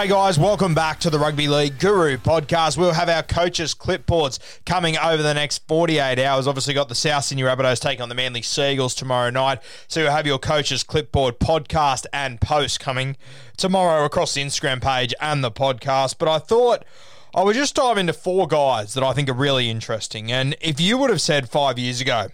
G'day, guys. Welcome back to the Rugby League Guru podcast. We'll have our coaches' clipboards coming over the next 48 hours. Obviously, got the South Sydney Rabbitohs taking on the Manly Sea Eagles tomorrow night. So you'll have your coaches' clipboard podcast and post coming tomorrow across the Instagram page and the podcast. But I thought I would just dive into four guys that I think are really interesting. And if you would have said five years ago,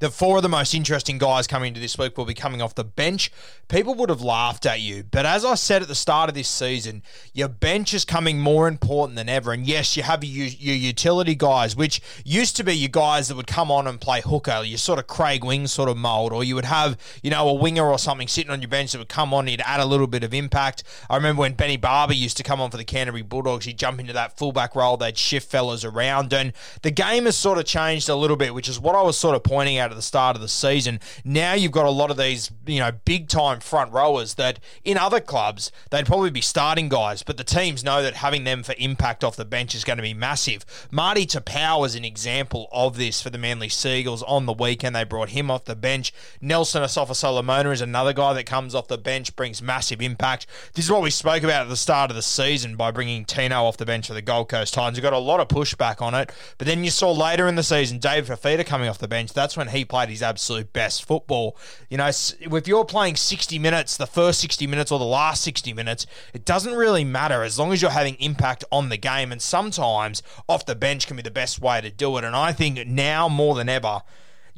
the four of the most interesting guys coming into this week will be coming off the bench. People would have laughed at you. But as I said at the start of this season, your bench is coming more important than ever. And yes, you have your, your utility guys, which used to be your guys that would come on and play hooker, your sort of Craig Wing sort of mold, or you would have, you know, a winger or something sitting on your bench that would come on, he'd add a little bit of impact. I remember when Benny Barba used to come on for the Canterbury Bulldogs, he'd jump into that fullback role, they'd shift fellas around. And the game has sort of changed a little bit, which is what I was sort of pointing out at the start of the season. Now you've got a lot of these, you know, big time front rowers that in other clubs they'd probably be starting guys, but the teams know that having them for impact off the bench is going to be massive. Marty Taupau is an example of this for the Manly Sea Eagles on the weekend. They brought him off the bench. Nelson Asofa-Solomona is another guy that comes off the bench, brings massive impact. This is what we spoke about at the start of the season by bringing Tino off the bench for the Gold Coast Titans. We got a lot of pushback on it, but then you saw later in the season David Fifita coming off the bench. That's when he played his absolute best football. You know, if you're playing 60 minutes, the first 60 minutes or the last 60 minutes, it doesn't really matter as long as you're having impact on the game. And sometimes off the bench can be the best way to do it. And I think now more than ever,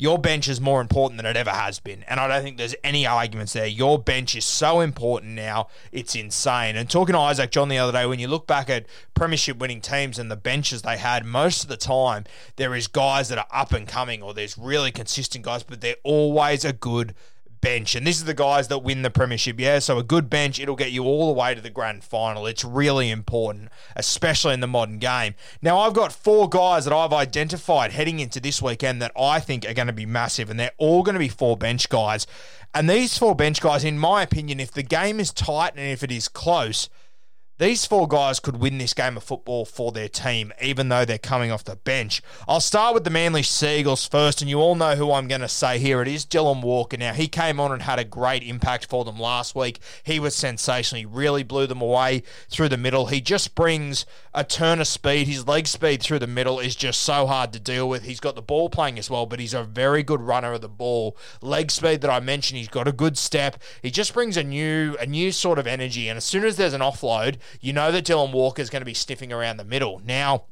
your bench is more important than it ever has been. And I don't think there's any arguments there. Your bench is so important now, it's insane. And talking to Isaac John the other day, when you look back at premiership winning teams and the benches they had, most of the time there is guys that are up and coming or there's really consistent guys, but they're always a good bench. And this is the guys that win the premiership. Yeah, so a good bench, it'll get you all the way to the grand final. It's really important, especially in the modern game. Now, I've got four guys that I've identified heading into this weekend that I think are going to be massive, and they're all going to be four bench guys. And these four bench guys, in my opinion, if the game is tight and if it is close, these four guys could win this game of football for their team, even though they're coming off the bench. I'll start with the Manly Sea Eagles first, and you all know who I'm going to say here. It is Dylan Walker. Now, he came on and had a great impact for them last week. He was sensational. He really blew them away through the middle. He just brings a turn of speed. His leg speed through the middle is just so hard to deal with. He's got the ball playing as well, but he's a very good runner of the ball. Leg speed that I mentioned, he's got a good step. He just brings a new, a new sort of energy. And as soon as there's an offload, you know that Dylan Walker is going to be sniffing around the middle. Now,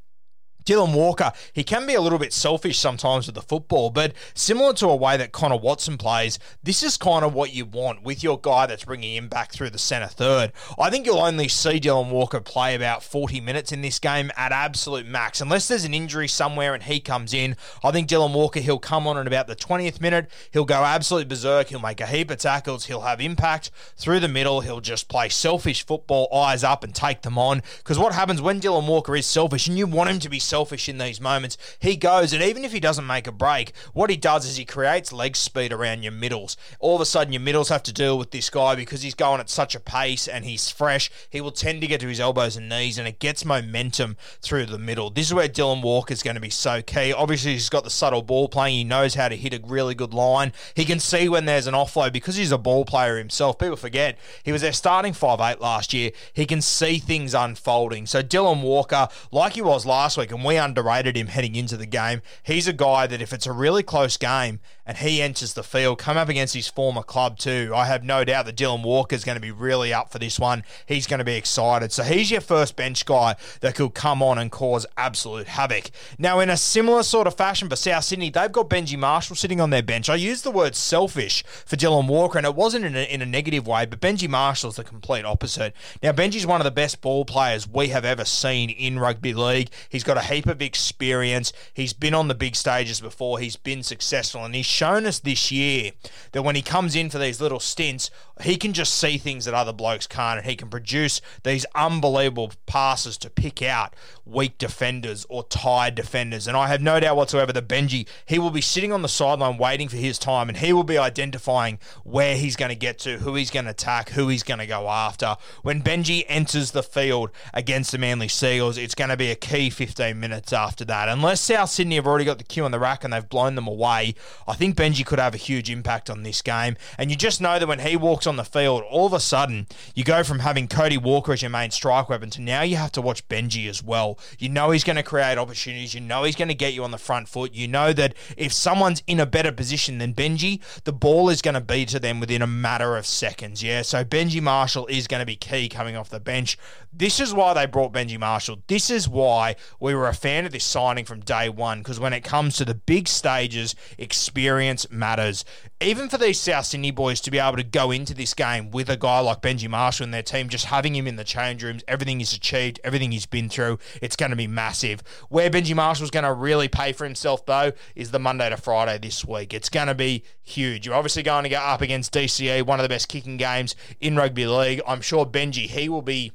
Dylan Walker, he can be a little bit selfish sometimes with the football, but similar to a way that Connor Watson plays, this is kind of what you want with your guy that's bringing him back through the centre third. I think you'll only see Dylan Walker play about 40 minutes in this game at absolute max. Unless there's an injury somewhere and he comes in, I think Dylan Walker, he'll come on in about the 20th minute. He'll go absolute berserk. He'll make a heap of tackles. He'll have impact through the middle. He'll just play selfish football, eyes up, and take them on. Because what happens when Dylan Walker is selfish and you want him to be selfish in these moments. He goes, and even if he doesn't make a break, what he does is he creates leg speed around your middles. All of a sudden, your middles have to deal with this guy because he's going at such a pace and he's fresh. He will tend to get to his elbows and knees, and it gets momentum through the middle. This is where Dylan Walker is going to be so key. Obviously, he's got the subtle ball playing. He knows how to hit a really good line. He can see when there's an offload because he's a ball player himself. People forget he was their starting five eight last year. He can see things unfolding. So Dylan Walker, like he was last week, and we underrated him heading into the game. He's a guy that if it's a really close game and he enters the field, come up against his former club too, I have no doubt that Dylan Walker is going to be really up for this one. He's going to be excited. So he's your first bench guy that could come on and cause absolute havoc. Now, in a similar sort of fashion for South Sydney, they've got Benji Marshall sitting on their bench. I used the word selfish for Dylan Walker, and it wasn't in a, in a negative way, but Benji Marshall's the complete opposite. Now, Benji's one of the best ball players we have ever seen in rugby league. He's got a heap of experience. He's been on the big stages before. He's been successful. And he's shown us this year that when he comes in for these little stints, he can just see things that other blokes can't. And he can produce these unbelievable passes to pick out weak defenders or tired defenders. And I have no doubt whatsoever that Benji, he will be sitting on the sideline waiting for his time and he will be identifying where he's going to get to, who he's going to attack, who he's going to go after. When Benji enters the field against the Manly Sea Eagles, it's going to be a key 15 minutes after that. Unless South Sydney have already got the cue on the rack and they've blown them away, I think Benji could have a huge impact on this game. And you just know that when he walks on the field, all of a sudden you go from having Cody Walker as your main strike weapon to now you have to watch Benji as well. You know he's going to create opportunities. You know he's going to get you on the front foot. You know that if someone's in a better position than Benji, the ball is going to be to them within a matter of seconds. Yeah, so Benji Marshall is going to be key coming off the bench. This is why they brought Benji Marshall. This is why we were a fan of this signing from day one because when it comes to the big stages, experience matters. Even for these South Sydney boys to be able to go into this game with a guy like Benji Marshall and their team, just having him in the change rooms, everything he's achieved, everything he's been through, it's going to be massive. Where Benji Marshall's going to really pay for himself, though, is the Monday to Friday this week. It's going to be huge. You're obviously going to go up against DCE, one of the best kicking games in rugby league. I'm sure Benji, he will be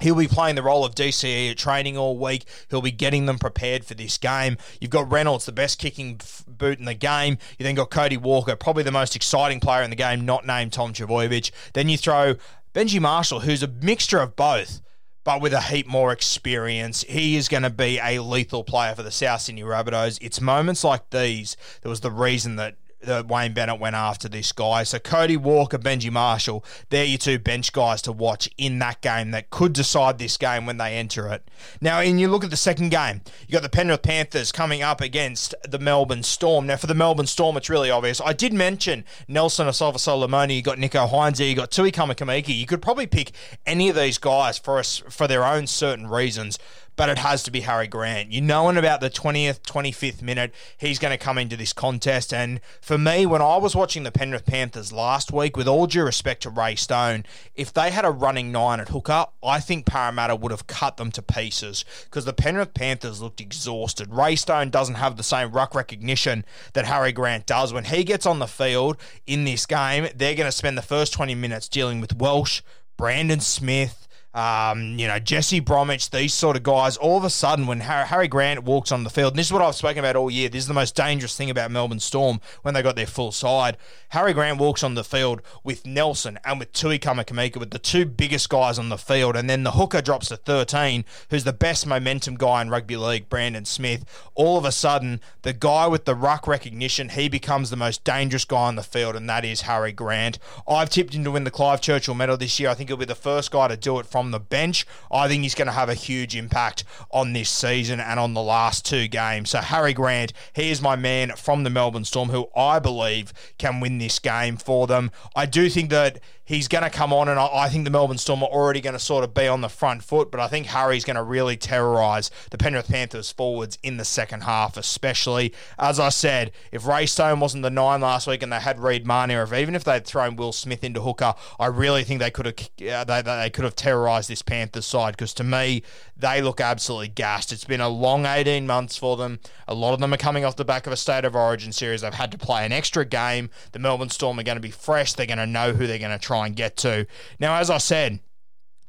He'll be playing the role of DCE at training all week. He'll be getting them prepared for this game. You've got Reynolds, the best kicking boot in the game. You then got Cody Walker, probably the most exciting player in the game, not named Tom Trbojevic. Then you throw Benji Marshall, who's a mixture of both, but with a heap more experience. He is going to be a lethal player for the South Sydney Rabbitohs. It's moments like these that was the reason that that Wayne Bennett went after this guy. So Cody Walker, Benji Marshall, they're your two bench guys to watch in that game that could decide this game when they enter it. Now, and you look at the second game, you got the Penrith Panthers coming up against the Melbourne Storm. Now, for the Melbourne Storm, it's really obvious. I did mention Nelson Asofa-Solomona, you got Nicho Hynes, you got Tui Kamikamica. You could probably pick any of these guys for us for their own certain reasons but it has to be Harry Grant. You know, in about the 20th, 25th minute, he's going to come into this contest. And for me, when I was watching the Penrith Panthers last week, with all due respect to Ray Stone, if they had a running nine at hooker, I think Parramatta would have cut them to pieces because the Penrith Panthers looked exhausted. Ray Stone doesn't have the same ruck recognition that Harry Grant does. When he gets on the field in this game, they're going to spend the first 20 minutes dealing with Welch, Brandon Smith, um, you know, Jesse Bromwich, these sort of guys, all of a sudden when Harry Grant walks on the field, and this is what I've spoken about all year, this is the most dangerous thing about Melbourne Storm when they got their full side. Harry Grant walks on the field with Nelson and with Tui Kamikamica, with the two biggest guys on the field, and then the hooker drops to 13, who's the best momentum guy in rugby league, Brandon Smith. All of a sudden, the guy with the ruck recognition, he becomes the most dangerous guy on the field, and that is Harry Grant. I've tipped him to win the Clive Churchill medal this year. I think he'll be the first guy to do it from the bench, I think he's going to have a huge impact on this season and on the last two games. So Harry Grant, he is my man from the Melbourne Storm, who I believe can win this game for them. I do think that he's going to come on, and I, I think the Melbourne Storm are already going to sort of be on the front foot. But I think Harry's going to really terrorise the Penrith Panthers forwards in the second half, especially as I said, if Ray Stone wasn't the nine last week and they had Reed Mahoney, or if even if they'd thrown Will Smith into hooker, I really think they could have uh, they, they could have terrorised this Panthers side because to me they look absolutely gassed. It's been a long 18 months for them. A lot of them are coming off the back of a state of origin series. They've had to play an extra game. The Melbourne Storm are going to be fresh. They're going to know who they're going to try and get to. Now, as I said,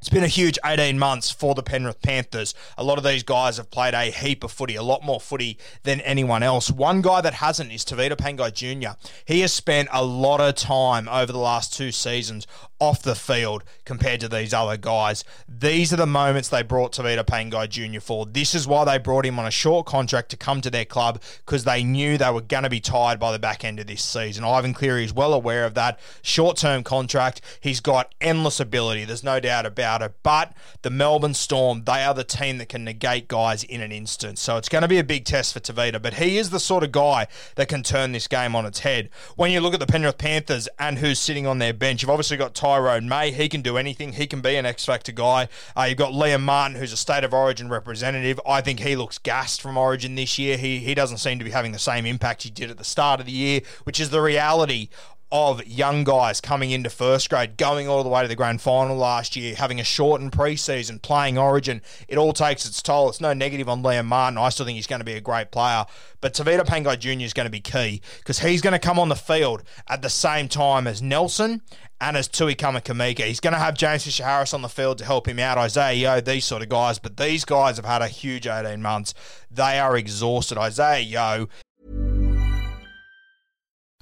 it's been a huge 18 months for the Penrith Panthers. A lot of these guys have played a heap of footy, a lot more footy than anyone else. One guy that hasn't is Tevita Pangai Jr. He has spent a lot of time over the last two seasons off the field compared to these other guys. These are the moments they brought Tevita Pangai Jr. for. This is why they brought him on a short contract to come to their club because they knew they were going to be tired by the back end of this season. Ivan Cleary is well aware of that. Short term contract. He's got endless ability. There's no doubt about it. But the Melbourne Storm, they are the team that can negate guys in an instant. So it's going to be a big test for Tevita. But he is the sort of guy that can turn this game on its head. When you look at the Penrith Panthers and who's sitting on their bench, you've obviously got Tyrone May. He can do anything. He can be an X Factor guy. Uh, you've got Liam Martin, who's a state of origin representative. I think he looks gassed from origin this year. He, he doesn't seem to be having the same impact he did at the start of the year, which is the reality of young guys coming into first grade, going all the way to the grand final last year, having a shortened preseason, playing Origin. It all takes its toll. It's no negative on Liam Martin. I still think he's going to be a great player. But Tavita Pangai Jr. is going to be key because he's going to come on the field at the same time as Nelson and as Tui Kamikamica. He's going to have James Fisher Harris on the field to help him out, Isaiah Yeo, these sort of guys. But these guys have had a huge 18 months. They are exhausted. Isaiah Yeo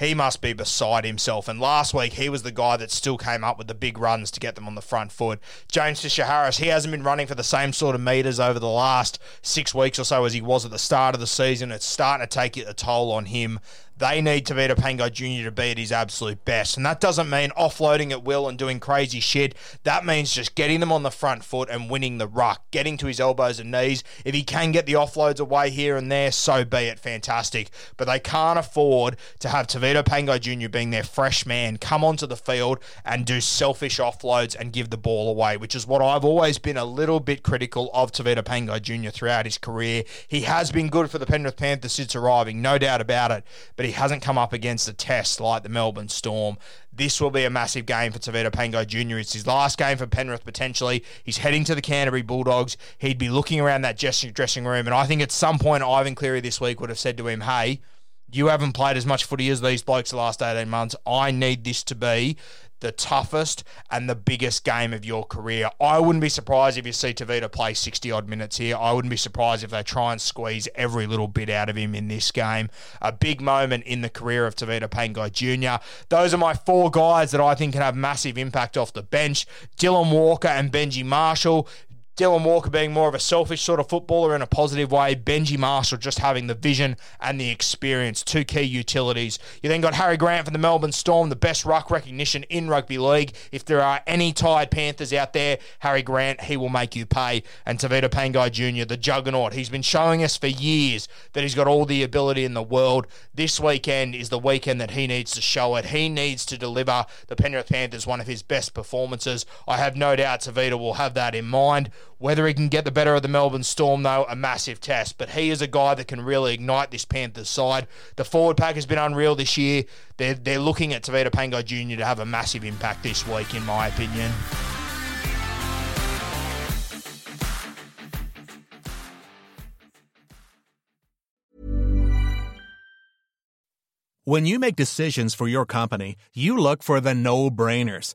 He must be beside himself. And last week, he was the guy that still came up with the big runs to get them on the front foot. James Fisher Harris, he hasn't been running for the same sort of meters over the last six weeks or so as he was at the start of the season. It's starting to take a toll on him. They need Tevita Pangai Jr. to be at his absolute best. And that doesn't mean offloading at will and doing crazy shit. That means just getting them on the front foot and winning the ruck, getting to his elbows and knees. If he can get the offloads away here and there, so be it. Fantastic. But they can't afford to have Tevita Pango Jr. being their fresh man come onto the field and do selfish offloads and give the ball away, which is what I've always been a little bit critical of Tevita Pango Jr. throughout his career. He has been good for the Penrith Panthers since arriving, no doubt about it. But he hasn't come up against a test like the Melbourne Storm. This will be a massive game for Tevita Pango Jr. It's his last game for Penrith potentially. He's heading to the Canterbury Bulldogs. He'd be looking around that dressing room, and I think at some point Ivan Cleary this week would have said to him, "Hey." You haven't played as much footy as these blokes the last 18 months. I need this to be the toughest and the biggest game of your career. I wouldn't be surprised if you see Tavita play 60 odd minutes here. I wouldn't be surprised if they try and squeeze every little bit out of him in this game. A big moment in the career of Tevita Pangai Jr. Those are my four guys that I think can have massive impact off the bench. Dylan Walker and Benji Marshall. Dylan Walker being more of a selfish sort of footballer in a positive way. Benji Marshall just having the vision and the experience. Two key utilities. You then got Harry Grant from the Melbourne Storm, the best ruck recognition in rugby league. If there are any tired Panthers out there, Harry Grant, he will make you pay. And Tevita Pangai Jr., the juggernaut. He's been showing us for years that he's got all the ability in the world. This weekend is the weekend that he needs to show it. He needs to deliver the Penrith Panthers one of his best performances. I have no doubt Tavita will have that in mind. Whether he can get the better of the Melbourne Storm, though, a massive test. But he is a guy that can really ignite this Panthers side. The forward pack has been unreal this year. They're, they're looking at Tavita Pango Jr. to have a massive impact this week, in my opinion. When you make decisions for your company, you look for the no brainers.